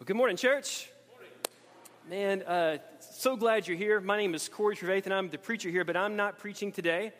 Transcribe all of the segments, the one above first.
Well, good morning, church. Man, uh, so glad you're here. My name is Corey Trevathan. I'm the preacher here, but I'm not preaching today.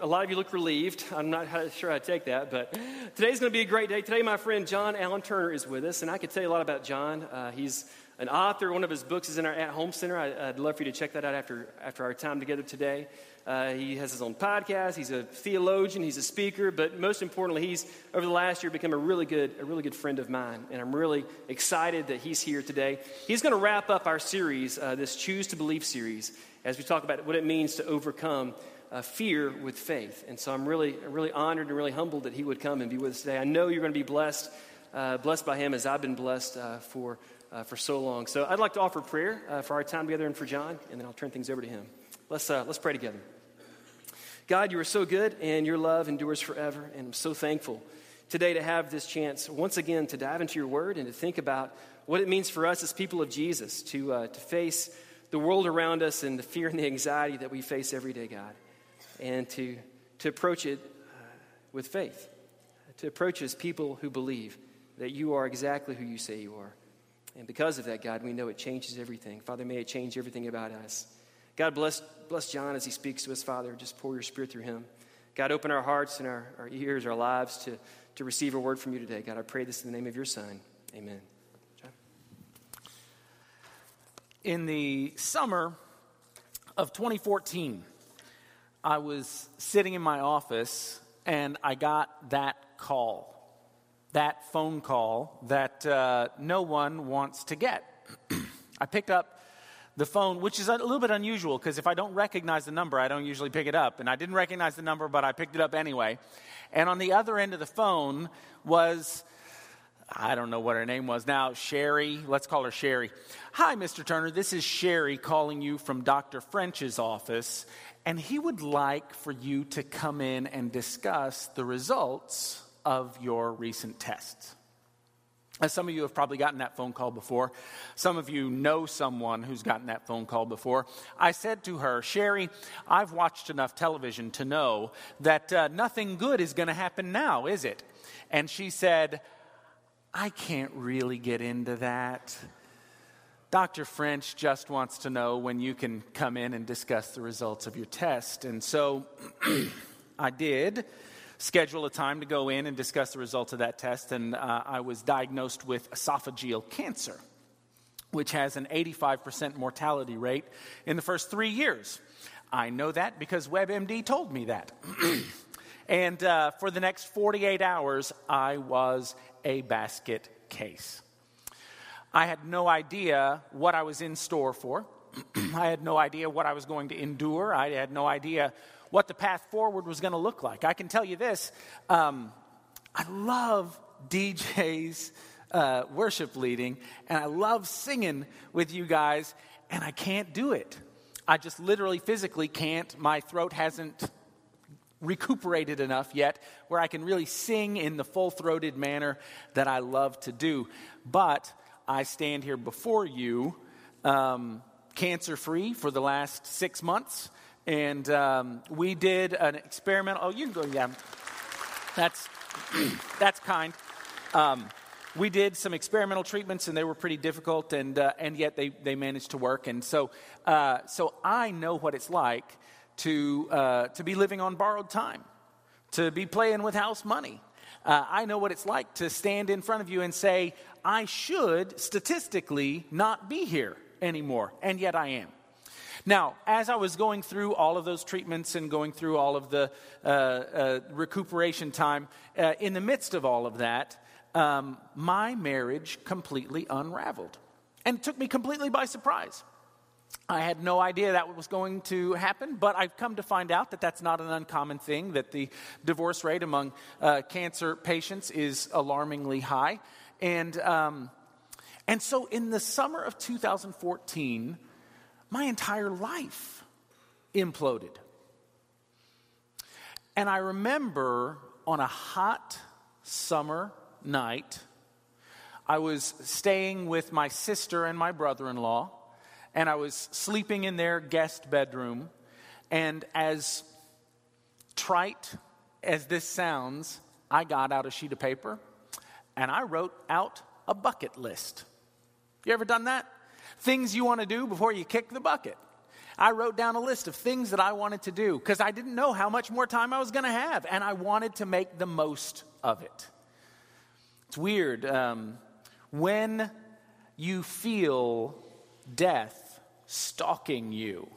A lot of you look relieved. I'm not sure to take that, but today's going to be a great day. Today, my friend John Allen Turner is with us, and I could tell you a lot about John. Uh, he's an author. One of his books is in our At Home Center. I, would love for you to check that out after, after our time together today. Uh, he has his own podcast. He's a theologian. He's a speaker. But most importantly, he's over the last year become a really good, a really good friend of mine. And I'm really excited that he's here today. He's going to wrap up our series, uh, this Choose to Believe series, as we talk about what it means to overcome uh, fear with faith. And so I'm really, really honored and really humbled that he would come and be with us today. I know you're going to be blessed, uh, blessed by him as I've been blessed uh, for, uh, for so long. So I'd like to offer prayer for our time together and for John, and then I'll turn things over to him. Let's, let's pray together. God, you are so good and your love endures forever. And I'm so thankful today to have this chance once again to dive into your word and to think about what it means for us as people of Jesus to, uh, to face the world around us and the fear and the anxiety that we face every day, God, and to, to approach it uh, with faith, to approach as people who believe that you are exactly who you say you are. And because of that, God, we know it changes everything. Father, may it change everything about us. God bless, bless John as he speaks to us, Father. Just pour your spirit through him. God, open our hearts and our, our ears, our lives to, to receive a word from you today. God, I pray this in the name of your Son. Amen. John? In the summer of 2014, I was sitting in my office and I got that call, that phone call that uh, no one wants to get. I picked up the phone, which is a little bit unusual because if I don't recognize the number, I don't usually pick it up. And I didn't recognize the number, but I picked it up anyway. And on the other end of the phone was, I don't know what her name was now, Sherry. Let's call her Sherry. Hi, Mr. Turner. This is Sherry calling you from Dr. French's office. And he would like for you to come in and discuss the results of your recent tests. As some of you have probably gotten that phone call before. Some of you know someone who's gotten that phone call before. I said to her, Sherry, I've watched enough television to know that uh, nothing good is going to happen now, is it? And she said, I can't really get into that. Dr. French just wants to know when you can come in and discuss the results of your test. And so I did schedule a time to go in and discuss the results of that test, and uh, I was diagnosed with esophageal cancer, which has an 85% mortality rate in the first three years. I know that because WebMD told me that. and uh, for the next 48 hours, I was a basket case. I had no idea what I was in store for. I had no idea what I was going to endure. I had no idea what the path forward was going to look like. I can tell you this um, I love DJ's uh, worship leading, and I love singing with you guys, and I can't do it. I just literally physically can't. My throat hasn't recuperated enough yet where I can really sing in the full throated manner that I love to do. But I stand here before you um, cancer free for the last six months. And um, we did an experiment. Oh, you can go, yeah. That's, that's kind. Um, we did some experimental treatments and they were pretty difficult and, uh, and yet they, they managed to work and so, uh, so i know what it's like to, uh, to be living on borrowed time to be playing with house money uh, i know what it's like to stand in front of you and say i should statistically not be here anymore and yet i am now, as I was going through all of those treatments and going through all of the uh, uh, recuperation time, uh, in the midst of all of that, um, my marriage completely unraveled. And took me completely by surprise. I had no idea that was going to happen, but I've come to find out that that's not an uncommon thing, that the divorce rate among uh, cancer patients is alarmingly high. And, um, and so in the summer of 2014, my entire life imploded. And I remember on a hot summer night, I was staying with my sister and my brother in law, and I was sleeping in their guest bedroom. And as trite as this sounds, I got out a sheet of paper and I wrote out a bucket list. You ever done that? Things you want to do before you kick the bucket. I wrote down a list of things that I wanted to do because I didn't know how much more time I was going to have, and I wanted to make the most of it. It's weird. Um, when you feel death stalking you,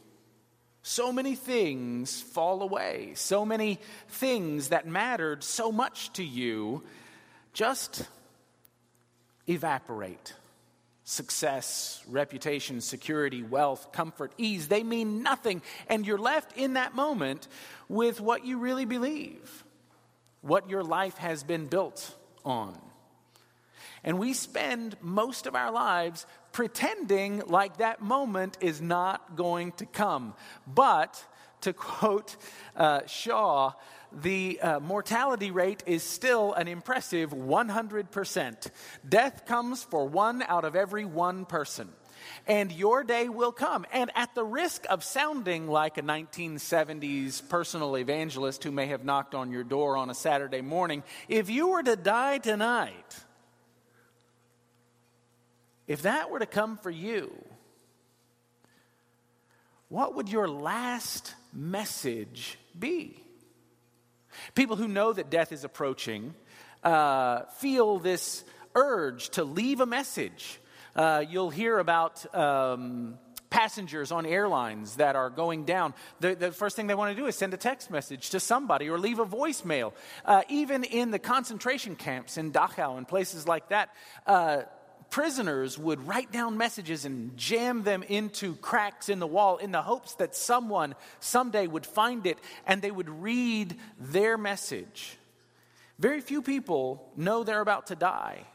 so many things fall away. So many things that mattered so much to you just evaporate. Success, reputation, security, wealth, comfort, ease, they mean nothing. And you're left in that moment with what you really believe, what your life has been built on. And we spend most of our lives pretending like that moment is not going to come. But, to quote uh, Shaw, the uh, mortality rate is still an impressive 100%. Death comes for one out of every one person. And your day will come. And at the risk of sounding like a 1970s personal evangelist who may have knocked on your door on a Saturday morning, if you were to die tonight, if that were to come for you, what would your last message be? People who know that death is approaching uh, feel this urge to leave a message. Uh, you'll hear about um, passengers on airlines that are going down. The, the, first thing they want to do is send a text message to somebody or leave a voicemail. Uh, even in the concentration camps in Dachau and places like that, uh, prisoners would write down messages and jam them into cracks in the wall in the hopes that someone someday would find it and they would read their message. Very few people know they're about to die.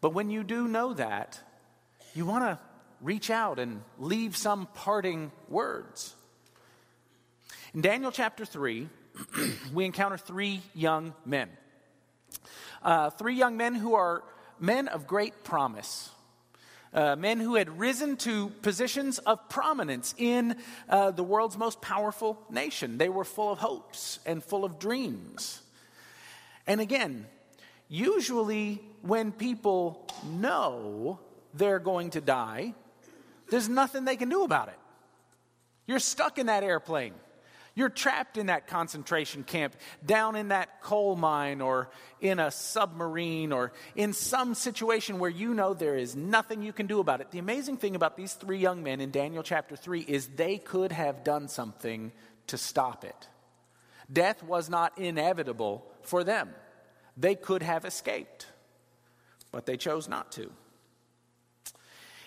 But when you do know that, you want to reach out and leave some parting words. In Daniel chapter 3, we encounter three young men. Uh, three young men who are men of great promise. Uh, men who had risen to positions of prominence in uh, the world's most powerful nation. They were full of hopes and full of dreams. And again, usually when people know they're going to die, there's nothing they can do about it. You're stuck in that airplane. You're trapped in that concentration camp, down in that coal mine, or in a submarine, or in some situation where you know there is nothing you can do about it. The amazing thing about these three young men in Daniel chapter 3 is they could have done something to stop it. Death was not inevitable for them, they could have escaped, but they chose not to.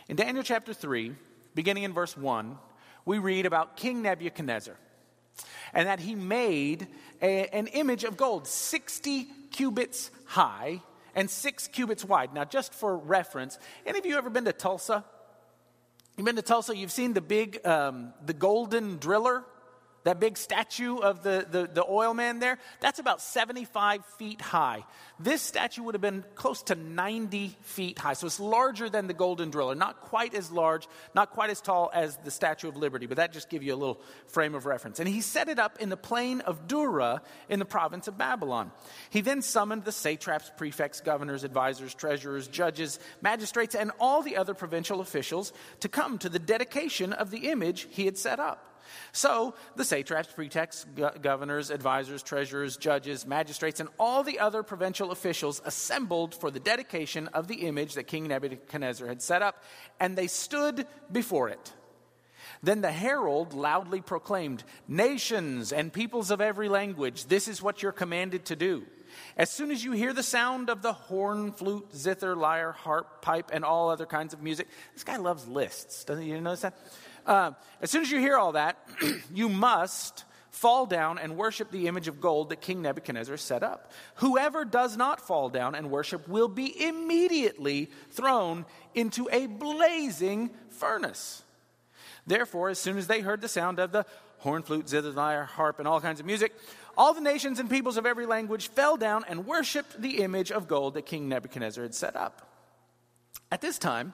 In Daniel chapter 3, beginning in verse 1, we read about King Nebuchadnezzar and that he made a, an image of gold 60 cubits high and six cubits wide. Now, just for reference, any of you ever been to Tulsa? You've been to Tulsa, you've seen the big, um, the golden driller that big statue of the, the, the, oil man there, that's about 75 feet high. This statue would have been close to 90 feet high. So it's larger than the Golden Driller. Not quite as large, not quite as tall as the Statue of Liberty, but that just gives you a little frame of reference. And he set it up in the plain of Dura in the province of Babylon. He then summoned the satraps, prefects, governors, advisors, treasurers, judges, magistrates, and all the other provincial officials to come to the dedication of the image he had set up. So the satraps, prefects, governors, advisors, treasurers, judges, magistrates, and all the other provincial officials assembled for the dedication of the image that King Nebuchadnezzar had set up, and they stood before it. Then the herald loudly proclaimed, Nations and peoples of every language, this is what you're commanded to do. As soon as you hear the sound of the horn, flute, zither, lyre, harp, pipe, and all other kinds of music, this guy loves lists. Doesn't you notice that? Uh, as soon as you hear all that, you must fall down and worship the image of gold that King Nebuchadnezzar set up. Whoever does not fall down and worship will be immediately thrown into a blazing furnace. Therefore, as soon as they heard the sound of the horn, flute, zither, harp, and all kinds of music, all the nations and peoples of every language fell down and worshiped the image of gold that King Nebuchadnezzar had set up. At this time,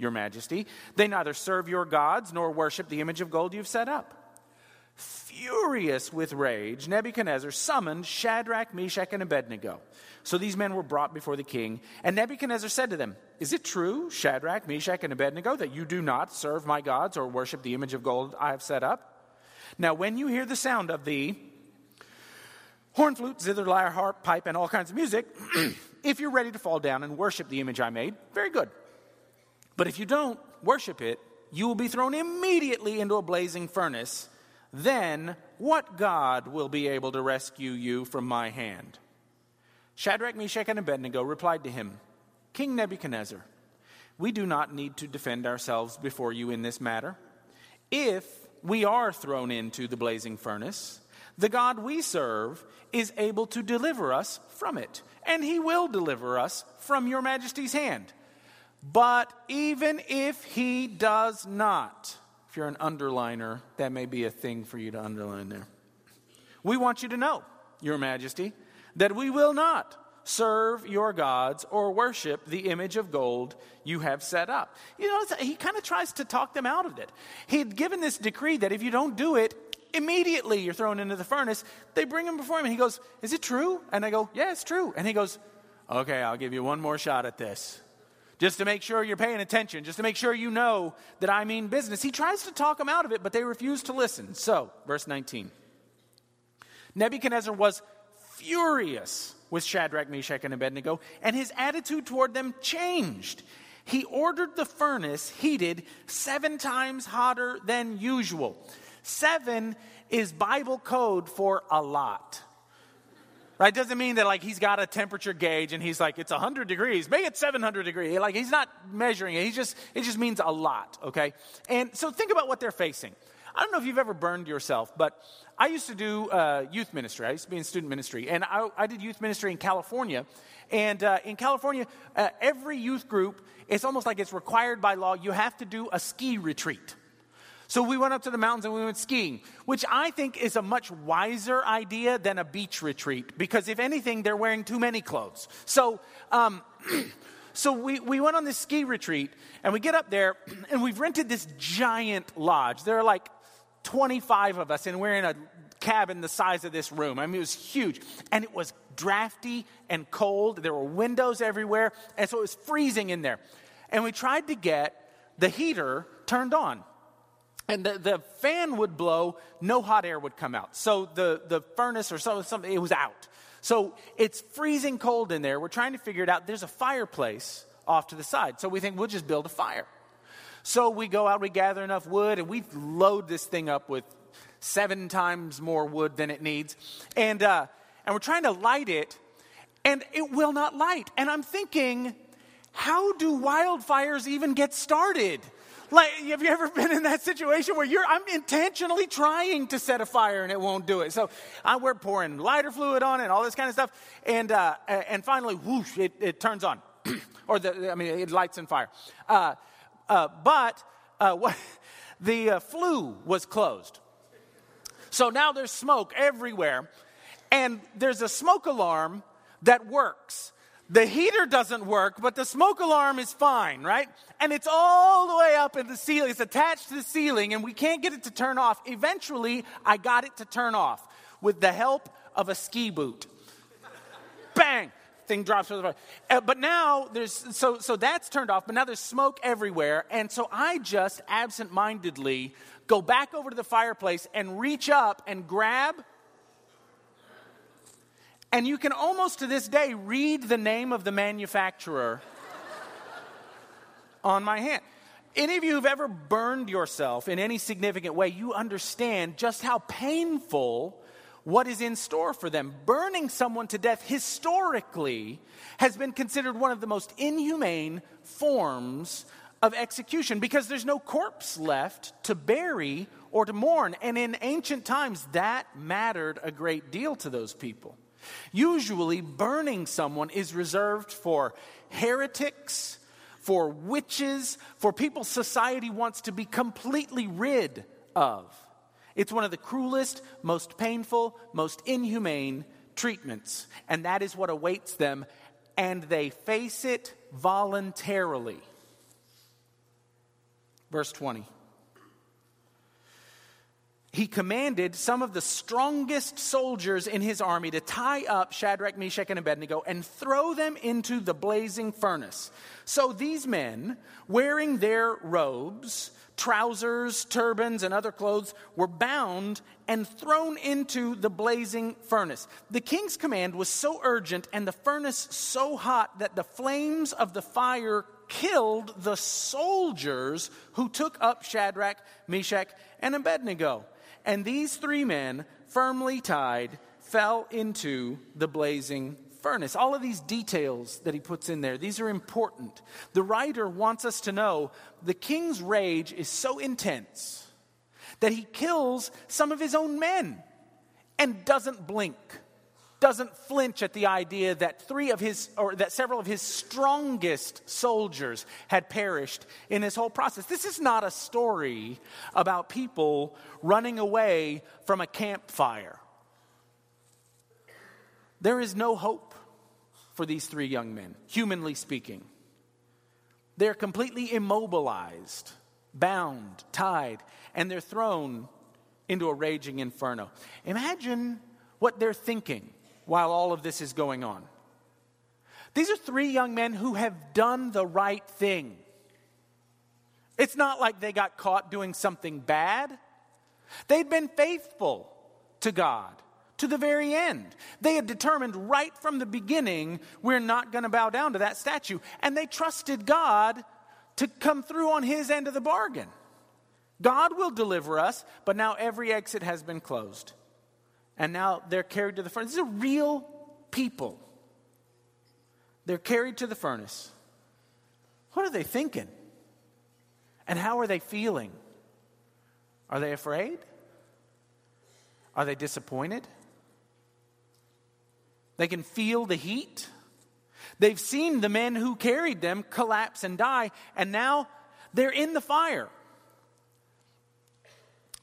your majesty. They neither serve your gods nor worship the image of gold you've set up. Furious with rage, Nebuchadnezzar summoned Shadrach, Meshach, and Abednego. So these men were brought before the king, and Nebuchadnezzar said to them, Is it true, Shadrach, Meshach, and Abednego, that you do not serve my gods or worship the image of gold I have set up? Now, when you hear the sound of the horn, flute, zither, lyre, harp, pipe, and all kinds of music, if you're ready to fall down and worship the image I made, very good. But if you don't worship it, you will be thrown immediately into a blazing furnace. Then what God will be able to rescue you from my hand? Shadrach, Meshach, and Abednego replied to him, King Nebuchadnezzar, we do not need to defend ourselves before you in this matter. If we are thrown into the blazing furnace, the God we serve is able to deliver us from it, and he will deliver us from your majesty's hand. But even if he does not, if you're an underliner, that may be a thing for you to underline there. We want you to know, your majesty, that we will not serve your gods or worship the image of gold you have set up. You know, he kind of tries to talk them out of it. He'd given this decree that if you don't do it, immediately you're thrown into the furnace. They bring him before him and he goes, Is it true? And they go, Yeah, it's true. And he goes, Okay, I'll give you one more shot at this. Just to make sure you're paying attention, just to make sure you know that I mean business. He tries to talk them out of it, but they refuse to listen. So, verse 19 Nebuchadnezzar was furious with Shadrach, Meshach, and Abednego, and his attitude toward them changed. He ordered the furnace heated seven times hotter than usual. Seven is Bible code for a lot. Right? Doesn't mean that like he's got a temperature gauge and he's like, it's 100 degrees, make it 700 degrees. Like he's not measuring it. He just, it just means a lot, okay? And so think about what they're facing. I don't know if you've ever burned yourself, but I used to do uh, youth ministry. I used to be in student ministry, and I, I did youth ministry in California. And uh, in California, uh, every youth group, it's almost like it's required by law. You have to do a ski retreat. So we went up to the mountains and we went skiing, which I think is a much wiser idea than a beach retreat because, if anything, they're wearing too many clothes. So, um, so we, we went on this ski retreat and we get up there and we've rented this giant lodge. There are like 25 of us and we're in a cabin the size of this room. I mean, it was huge. And it was drafty and cold. There were windows everywhere. And so it was freezing in there. And we tried to get the heater turned on and the, the fan would blow, no hot air would come out. So the, the furnace or something, something, it was out. So it's freezing cold in there. We're trying to figure it out. There's a fireplace off to the side. So we think we'll just build a fire. So we go out, we gather enough wood, and we load this thing up with seven times more wood than it needs. And, uh, and we're trying to light it, and it will not light. And I'm thinking, how do wildfires even get started? Like, have you ever been in that situation where you're, I'm intentionally trying to set a fire and it won't do it? So I, we're pouring lighter fluid on it and all this kind of stuff. And, uh, and finally, whoosh, it, it turns on. or the, I mean, it lights in fire. Uh, uh, but uh, what, the uh, flue was closed. So now there's smoke everywhere. And there's a smoke alarm that works. The heater doesn't work, but the smoke alarm is fine, right? And it's all the way up in the ceiling. It's attached to the ceiling, and we can't get it to turn off. Eventually, I got it to turn off with the help of a ski boot. Bang! Thing drops to the floor. Uh, but now there's so so that's turned off. But now there's smoke everywhere, and so I just absent-mindedly go back over to the fireplace and reach up and grab and you can almost to this day read the name of the manufacturer on my hand. Any of you who've ever burned yourself in any significant way, you understand just how painful what is in store for them. Burning someone to death historically has been considered one of the most inhumane forms of execution because there's no corpse left to bury or to mourn. And in ancient times, that mattered a great deal to those people. Usually, burning someone is reserved for heretics, for witches, for people society wants to be completely rid of. It's one of the cruelest, most painful, most inhumane treatments, and that is what awaits them, and they face it voluntarily. Verse 20 he commanded some of the strongest soldiers in his army to tie up Shadrach, Meshach, and Abednego and throw them into the blazing furnace. So these men, wearing their robes, trousers, turbans, and other clothes, were bound and thrown into the blazing furnace. The king's command was so urgent and the furnace so hot that the flames of the fire killed the soldiers who took up Shadrach, Meshach, and Abednego. And these three men, firmly tied, fell into the blazing furnace. All of these details that he puts in there, these are important. The writer wants us to know the king's rage is so intense that he kills some of his own men and doesn't blink doesn't flinch at the idea that three of his or that several of his strongest soldiers had perished in this whole process. This is not a story about people running away from a campfire. There is no hope for these three young men, humanly speaking. They're completely immobilized, bound, tied, and they're thrown into a raging inferno. Imagine what they're thinking while all of this is going on. These are three young men who have done the right thing. It's not like they got caught doing something bad. They'd been faithful to God to the very end. They had determined right from the beginning, we're not going to bow down to that statue. And they trusted God to come through on his end of the bargain. God will deliver us, but now every exit has been closed and now they're carried to the furnace. These are real people. They're carried to the furnace. What are they thinking? And how are they feeling? Are they afraid? Are they disappointed? They can feel the heat. They've seen the men who carried them collapse and die, and now they're in the fire.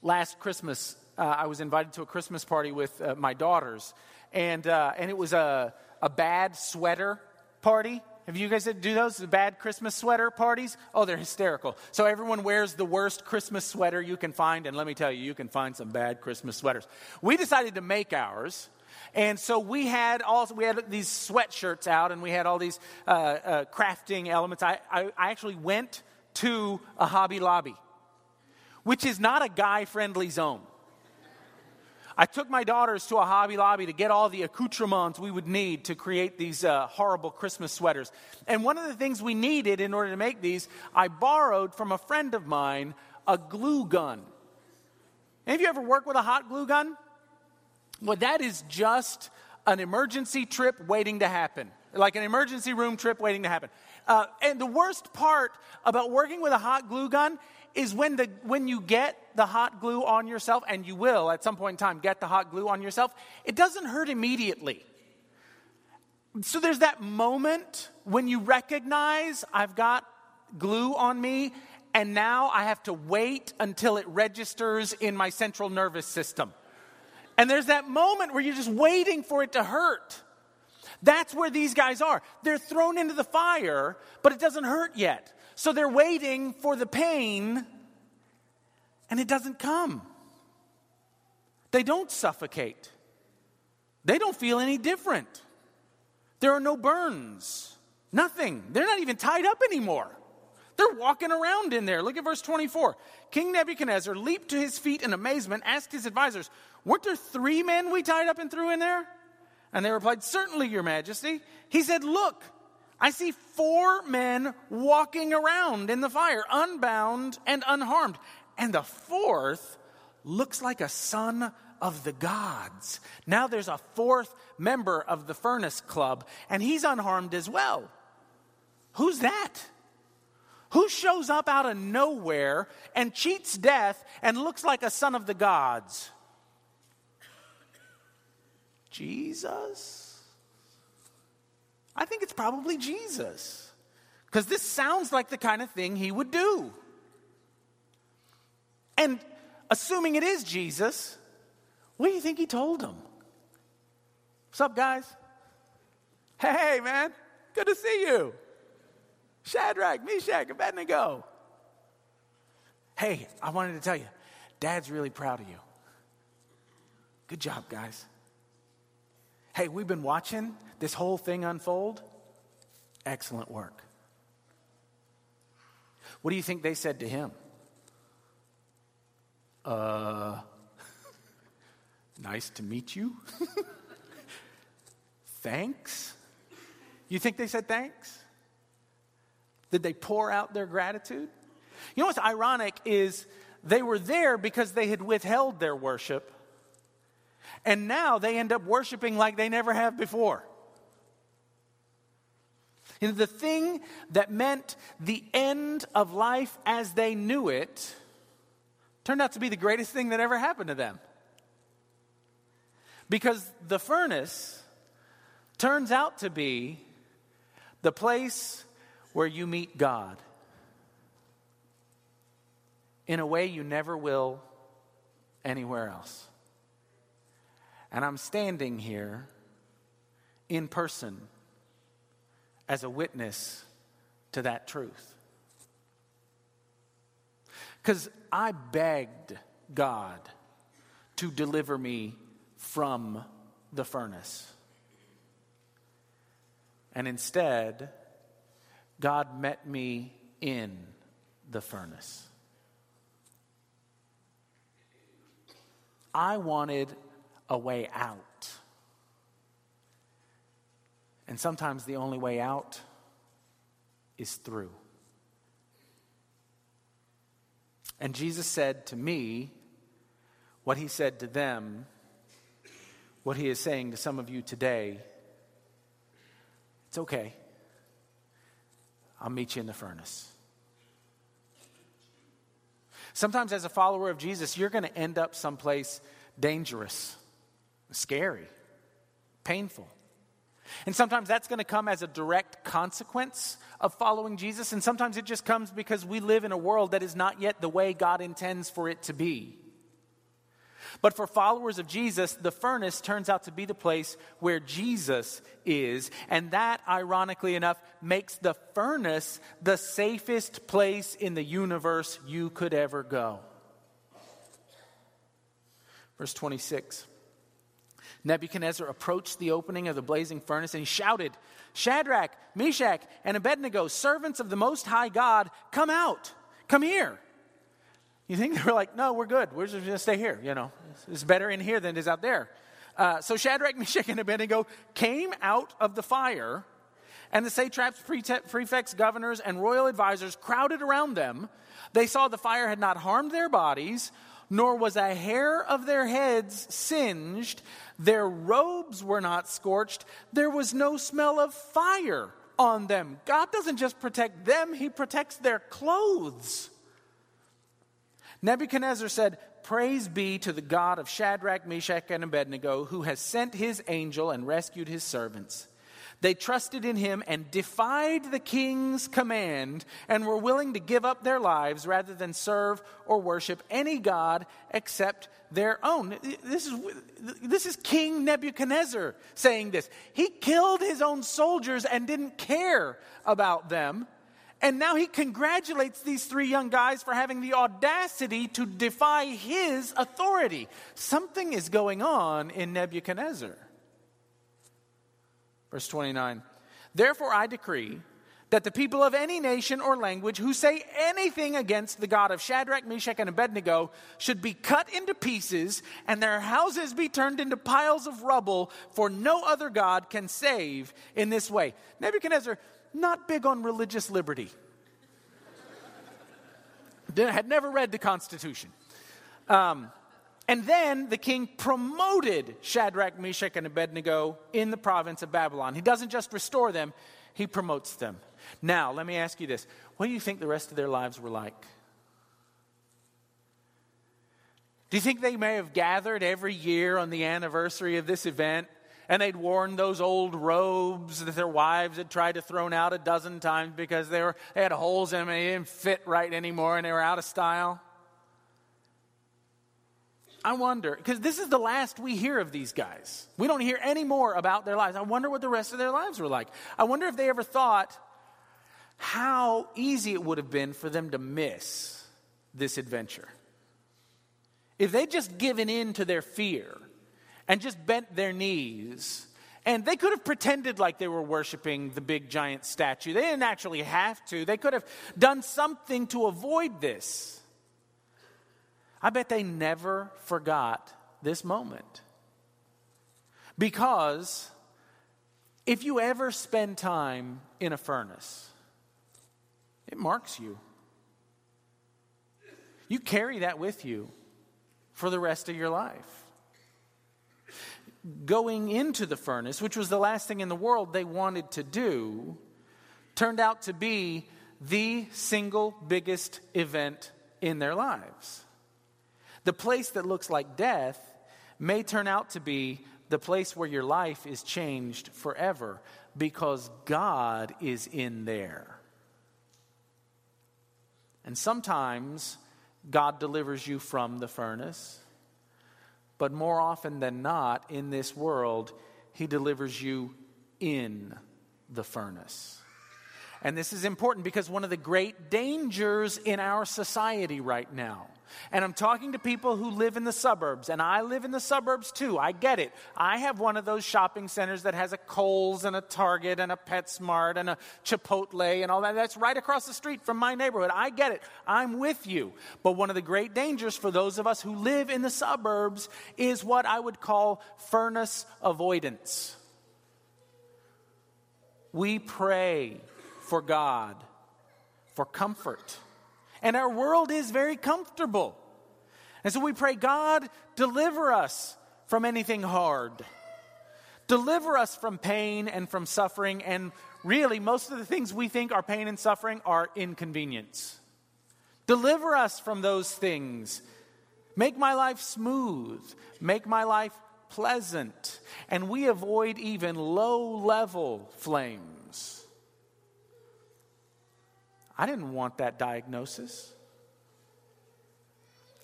Last Christmas, uh, I was invited to a Christmas party with uh, my daughters, and, uh, and it was a, a bad sweater party. Have you guys ever do those, bad Christmas sweater parties? Oh, they're hysterical. So everyone wears the worst Christmas sweater you can find, and let me tell you, you can find some bad Christmas sweaters. We decided to make ours. And so we had all we had these sweatshirts out, and we had all these uh, uh, crafting elements. I, I, I actually went to a Hobby Lobby, which is not a guy-friendly zone. I took my daughters to a Hobby Lobby to get all the accoutrements we would need to create these uh, horrible Christmas sweaters. And one of the things we needed in order to make these, I borrowed from a friend of mine a glue gun. Have you ever worked with a hot glue gun? Well, that is just an emergency trip waiting to happen, like an emergency room trip waiting to happen. Uh, and the worst part about working with a hot glue gun is when, the, when you get the hot glue on yourself, and you will at some point in time get the hot glue on yourself, it doesn't hurt immediately. So there's that moment when you recognize I've got glue on me, and now I have to wait until it registers in my central nervous system. And there's that moment where you're just waiting for it to hurt. That's where these guys are. They're thrown into the fire, but it doesn't hurt yet. So they're waiting for the pain, and it doesn't come. They don't suffocate, they don't feel any different. There are no burns, nothing. They're not even tied up anymore. They're walking around in there. Look at verse 24. King Nebuchadnezzar leaped to his feet in amazement, asked his advisors, Weren't there three men we tied up and threw in there? And they replied, Certainly, Your Majesty. He said, Look, I see four men walking around in the fire, unbound and unharmed. And the fourth looks like a son of the gods. Now there's a fourth member of the furnace club, and he's unharmed as well. Who's that? Who shows up out of nowhere and cheats death and looks like a son of the gods? Jesus? I think it's probably Jesus. Because this sounds like the kind of thing he would do. And assuming it is Jesus, what do you think he told them? What's up, guys? Hey, man, good to see you. Shadrach, Meshach, Abednego. Hey, I wanted to tell you, Dad's really proud of you. Good job, guys. Hey, we've been watching this whole thing unfold. Excellent work. What do you think they said to him? Uh, nice to meet you. thanks. You think they said thanks? Did they pour out their gratitude? You know what's ironic is they were there because they had withheld their worship, and now they end up worshiping like they never have before. Know, the thing that meant the end of life as they knew it turned out to be the greatest thing that ever happened to them. Because the furnace turns out to be the place where you meet God in a way you never will anywhere else. And I'm standing here in person as a witness to that truth. Because I begged God to deliver me from the furnace. And instead, God met me in the furnace. I wanted a way out. And sometimes the only way out is through. And Jesus said to me what he said to them, what he is saying to some of you today. It's okay. I'll meet you in the furnace. Sometimes, as a follower of Jesus, you're going to end up someplace dangerous, scary, painful. And sometimes that's going to come as a direct consequence of following Jesus. And sometimes it just comes because we live in a world that is not yet the way God intends for it to be. But for followers of Jesus, the furnace turns out to be the place where Jesus is. And that, ironically enough, makes the furnace the safest place in the universe you could ever go. Verse 26. Nebuchadnezzar approached the opening of the blazing furnace and he shouted, Shadrach, Meshach, and Abednego, servants of the Most High God, come out, come here. You think they were like, no, we're good. We're just going to stay here. You know, it's better in here than it is out there. Uh, so Shadrach, Meshach, and Abednego came out of the fire, and the satraps, prefects, governors, and royal advisors crowded around them. They saw the fire had not harmed their bodies, nor was a hair of their heads singed. Their robes were not scorched. There was no smell of fire on them. God doesn't just protect them, He protects their clothes. Nebuchadnezzar said, Praise be to the God of Shadrach, Meshach, and Abednego, who has sent his angel and rescued his servants. They trusted in him and defied the king's command and were willing to give up their lives rather than serve or worship any god except their own. This is, this is King Nebuchadnezzar saying this. He killed his own soldiers and didn't care about them. And now he congratulates these three young guys for having the audacity to defy his authority. Something is going on in Nebuchadnezzar. Verse 29 Therefore I decree that the people of any nation or language who say anything against the God of Shadrach, Meshach, and Abednego should be cut into pieces and their houses be turned into piles of rubble, for no other God can save in this way. Nebuchadnezzar, not big on religious liberty, had never read the Constitution. Um, and then the king promoted Shadrach, Meshach, and Abednego in the province of Babylon. He doesn't just restore them, he promotes them. Now, let me ask you this what do you think the rest of their lives were like? Do you think they may have gathered every year on the anniversary of this event and they'd worn those old robes that their wives had tried to throw out a dozen times because they, were, they had holes in them and they didn't fit right anymore and they were out of style. I wonder, because this is the last we hear of these guys. We don't hear any more about their lives. I wonder what the rest of their lives were like. I wonder if they ever thought how easy it would have been for them to miss this adventure. If they'd just given in to their fear and just bent their knees, and they could have pretended like they were worshiping the big giant statue. They didn't actually have to. They could have done something to avoid this. I bet they never forgot this moment. Because if you ever spend time in a furnace, it marks you. You carry that with you for the rest of your life. Going into the furnace, which was the last thing in the world they wanted to do, turned out to be the single biggest event in their lives. The place that looks like death may turn out to be the place where your life is changed forever because God is in there. And sometimes God delivers you from the furnace. But more often than not, in this world, He delivers you in the furnace. And this is important because one of the great dangers in our society right now and I'm talking to people who live in the suburbs, and I live in the suburbs too. I get it. I have one of those shopping centers that has a Kohl's and a Target and a PetSmart and a Chipotle and all that. That's right across the street from my neighborhood. I get it. I'm with you. But one of the great dangers for those of us who live in the suburbs is what I would call furnace avoidance. We pray for God for comfort and our world is very comfortable. And so we pray, God, deliver us from anything hard. Deliver us from pain and from suffering. And really, most of the things we think are pain and suffering are inconvenience. Deliver us from those things. Make my life smooth. Make my life pleasant. And we avoid even low level flames. I didn't want that diagnosis.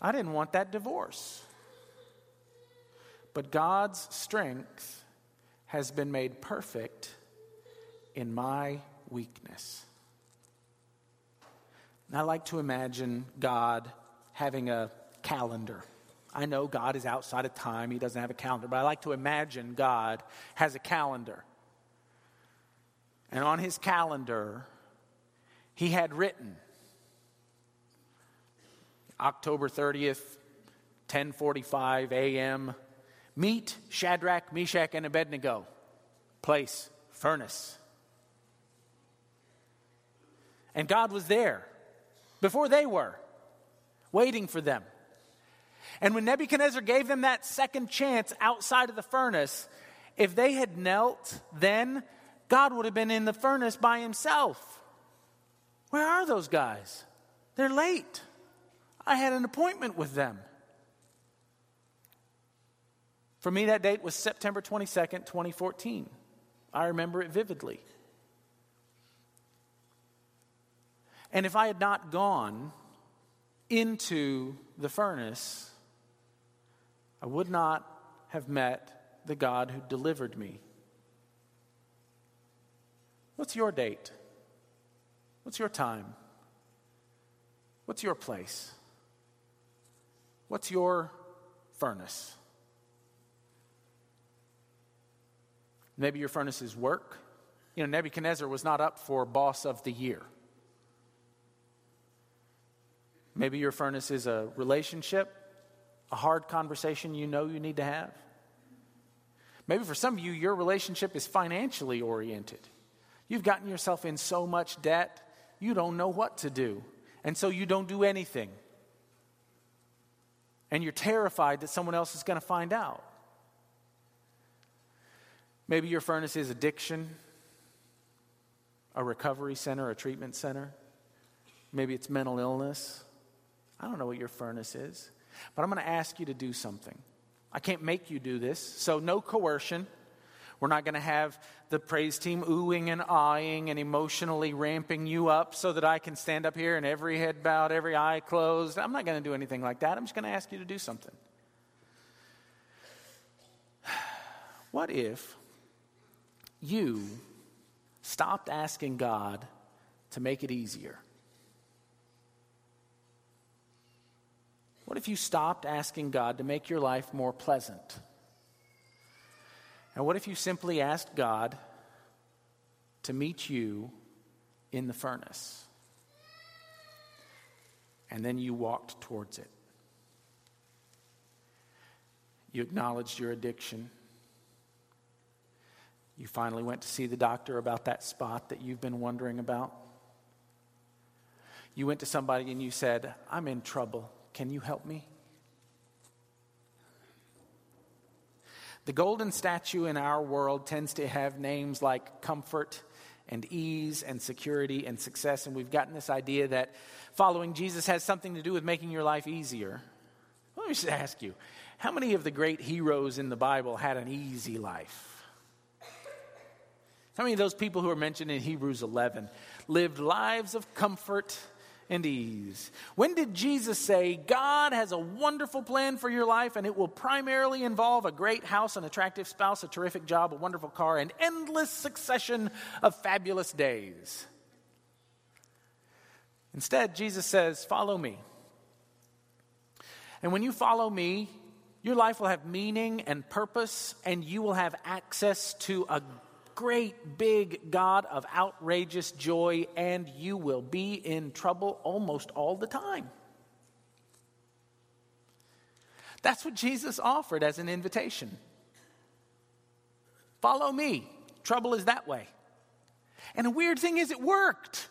I didn't want that divorce. But God's strength has been made perfect in my weakness. And I like to imagine God having a calendar. I know God is outside of time, He doesn't have a calendar, but I like to imagine God has a calendar. And on His calendar, he had written October 30th, 10:45 a.m. Meet Shadrach, Meshach, and Abednego. Place, furnace. And God was there before they were, waiting for them. And when Nebuchadnezzar gave them that second chance outside of the furnace, if they had knelt then, God would have been in the furnace by himself. Where are those guys? They're late. I had an appointment with them. For me, that date was September 22nd, 2014. I remember it vividly. And if I had not gone into the furnace, I would not have met the God who delivered me. What's your date? What's your time? What's your place? What's your furnace? Maybe your furnace is work. You know, Nebuchadnezzar was not up for boss of the year. Maybe your furnace is a relationship, a hard conversation you know you need to have. Maybe for some of you, your relationship is financially oriented. You've gotten yourself in so much debt you don't know what to do. And so you don't do anything. And you're terrified that someone else is going to find out. Maybe your furnace is addiction, a recovery center, a treatment center. Maybe it's mental illness. I don't know what your furnace is. But I'm going to ask you to do something. I can't make you do this, so no coercion. We're not going to have the praise team oohing and eyeing and emotionally ramping you up so that I can stand up here and every head bowed, every eye closed. I'm not going to do anything like that. I'm just going to ask you to do something. What if you stopped asking God to make it easier? What if you stopped asking God to make your life more pleasant? And what if you simply asked God to meet you in the furnace? And then you walked towards it. You acknowledged your addiction. You finally went to see the doctor about that spot that you've been wondering about. You went to somebody and you said, I'm in trouble. Can you help me? The golden statue in our world tends to have names like comfort and ease and security and success, and we've gotten this idea that following Jesus has something to do with making your life easier. Let me just ask you how many of the great heroes in the Bible had an easy life? How many of those people who are mentioned in Hebrews 11 lived lives of comfort and ease. When did Jesus say, God has a wonderful plan for your life and it will primarily involve a great house, an attractive spouse, a terrific job, a wonderful car, an endless succession of fabulous days? Instead, Jesus says, Follow me. And when you follow me, your life will have meaning and purpose, and you will have access to a great big God of outrageous joy, and you will be in trouble almost all the time. That's what Jesus offered as an invitation. Follow me. Trouble is that way. And the weird thing is, it worked.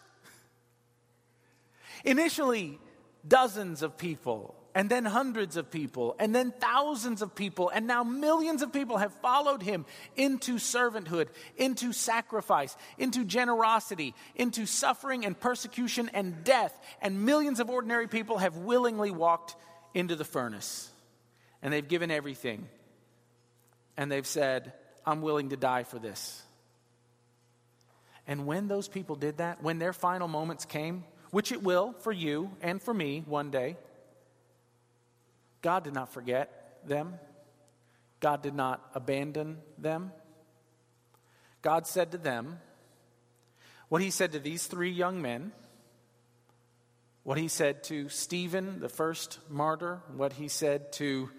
Initially, dozens of people and then hundreds of people, and then thousands of people, and now millions of people have followed him into servanthood, into sacrifice, into generosity, into suffering and persecution and death. And millions of ordinary people have willingly walked into the furnace. And they've given everything. And they've said, I'm willing to die for this. And when those people did that, when their final moments came, which it will for you and for me one day, God did not forget them. God did not abandon them. God said to them what he said to these three young men, what he said to Stephen, the first martyr, what he said to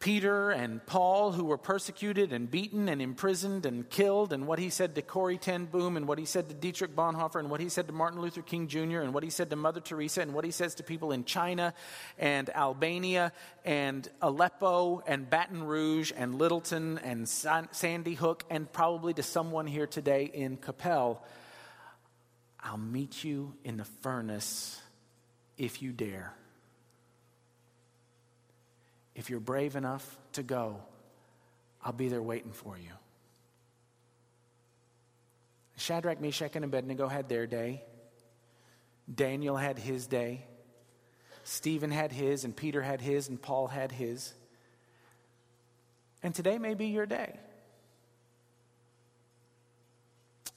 Peter and Paul, who were persecuted and beaten and imprisoned and killed, and what he said to Corrie ten Boom, and what he said to Dietrich Bonhoeffer, and what he said to Martin Luther King Jr., and what he said to Mother Teresa, and what he says to people in China and Albania and Aleppo and Baton Rouge and Littleton and Sandy Hook, and probably to someone here today in Capel. I'll meet you in the furnace if you dare if you're brave enough to go, I'll be there waiting for you. Shadrach, Meshach, and Abednego had their day. Daniel had his day. Stephen had his, and Peter had his, and Paul had his. And today may be your day.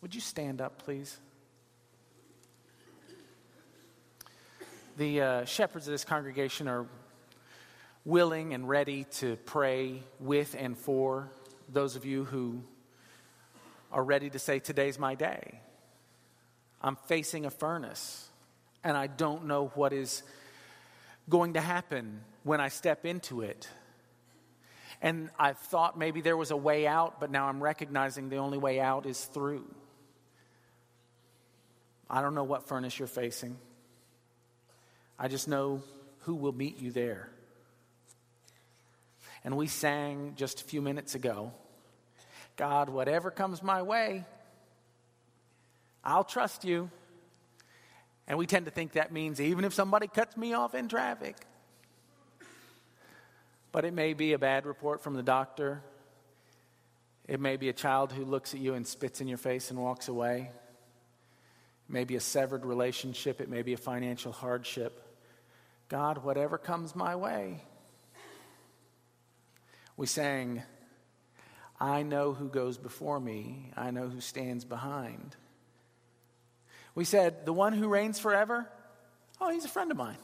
Would you stand up, please? The uh, shepherds of this congregation are willing and ready to pray with and for those of you who are ready to say, Today's my day. I'm facing a furnace, and I don't know what is going to happen when I step into it. And I thought maybe there was a way out, but now I'm recognizing the only way out is through. I don't know what furnace you're facing. I just know who will meet you there. And we sang just a few minutes ago God, whatever comes my way, I'll trust you. And we tend to think that means even if somebody cuts me off in traffic. But it may be a bad report from the doctor. It may be a child who looks at you and spits in your face and walks away. It may be a severed relationship. It may be a financial hardship. God, whatever comes my way, we sang, I know who goes before me, I know who stands behind. We said, The one who reigns forever, oh, he's a friend of mine.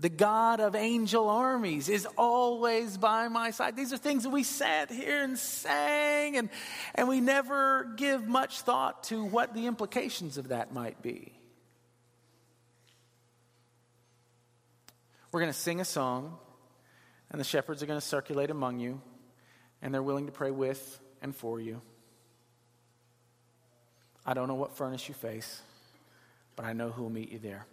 The God of angel armies is always by my side. These are things that we sat here and sang, and, and we never give much thought to what the implications of that might be. We're going to sing a song, and the shepherds are going to circulate among you, and they're willing to pray with and for you. I don't know what furnace you face, but I know who will meet you there.